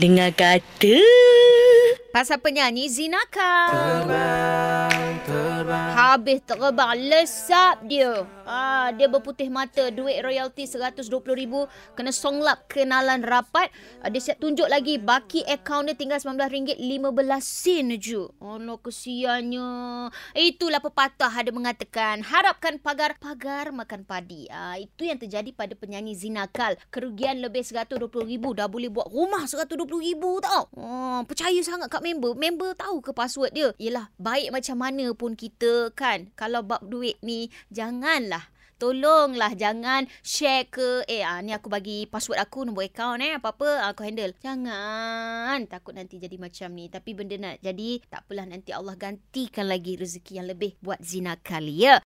Dengar kata. Pasal penyanyi Zinaka. Terbang. Habis terbang, lesap dia. Ah, dia berputih mata, duit royalti RM120,000. Kena songlap kenalan rapat. Ah, dia siap tunjuk lagi, baki akaun dia tinggal RM19.15 sen je. Allah, kesiannya. Itulah pepatah ada mengatakan, harapkan pagar, pagar makan padi. Ah, itu yang terjadi pada penyanyi Zinakal. Kerugian lebih RM120,000. Dah boleh buat rumah RM120,000 tau. Oh, percaya sangat kat member. Member tahu ke password dia? Yelah, baik macam mana pun kita kan. Kalau bab duit ni, janganlah. Tolonglah jangan share ke eh ah, ni aku bagi password aku nombor akaun eh apa-apa aku handle. Jangan takut nanti jadi macam ni. Tapi benda nak jadi tak apalah nanti Allah gantikan lagi rezeki yang lebih buat zina kali ya.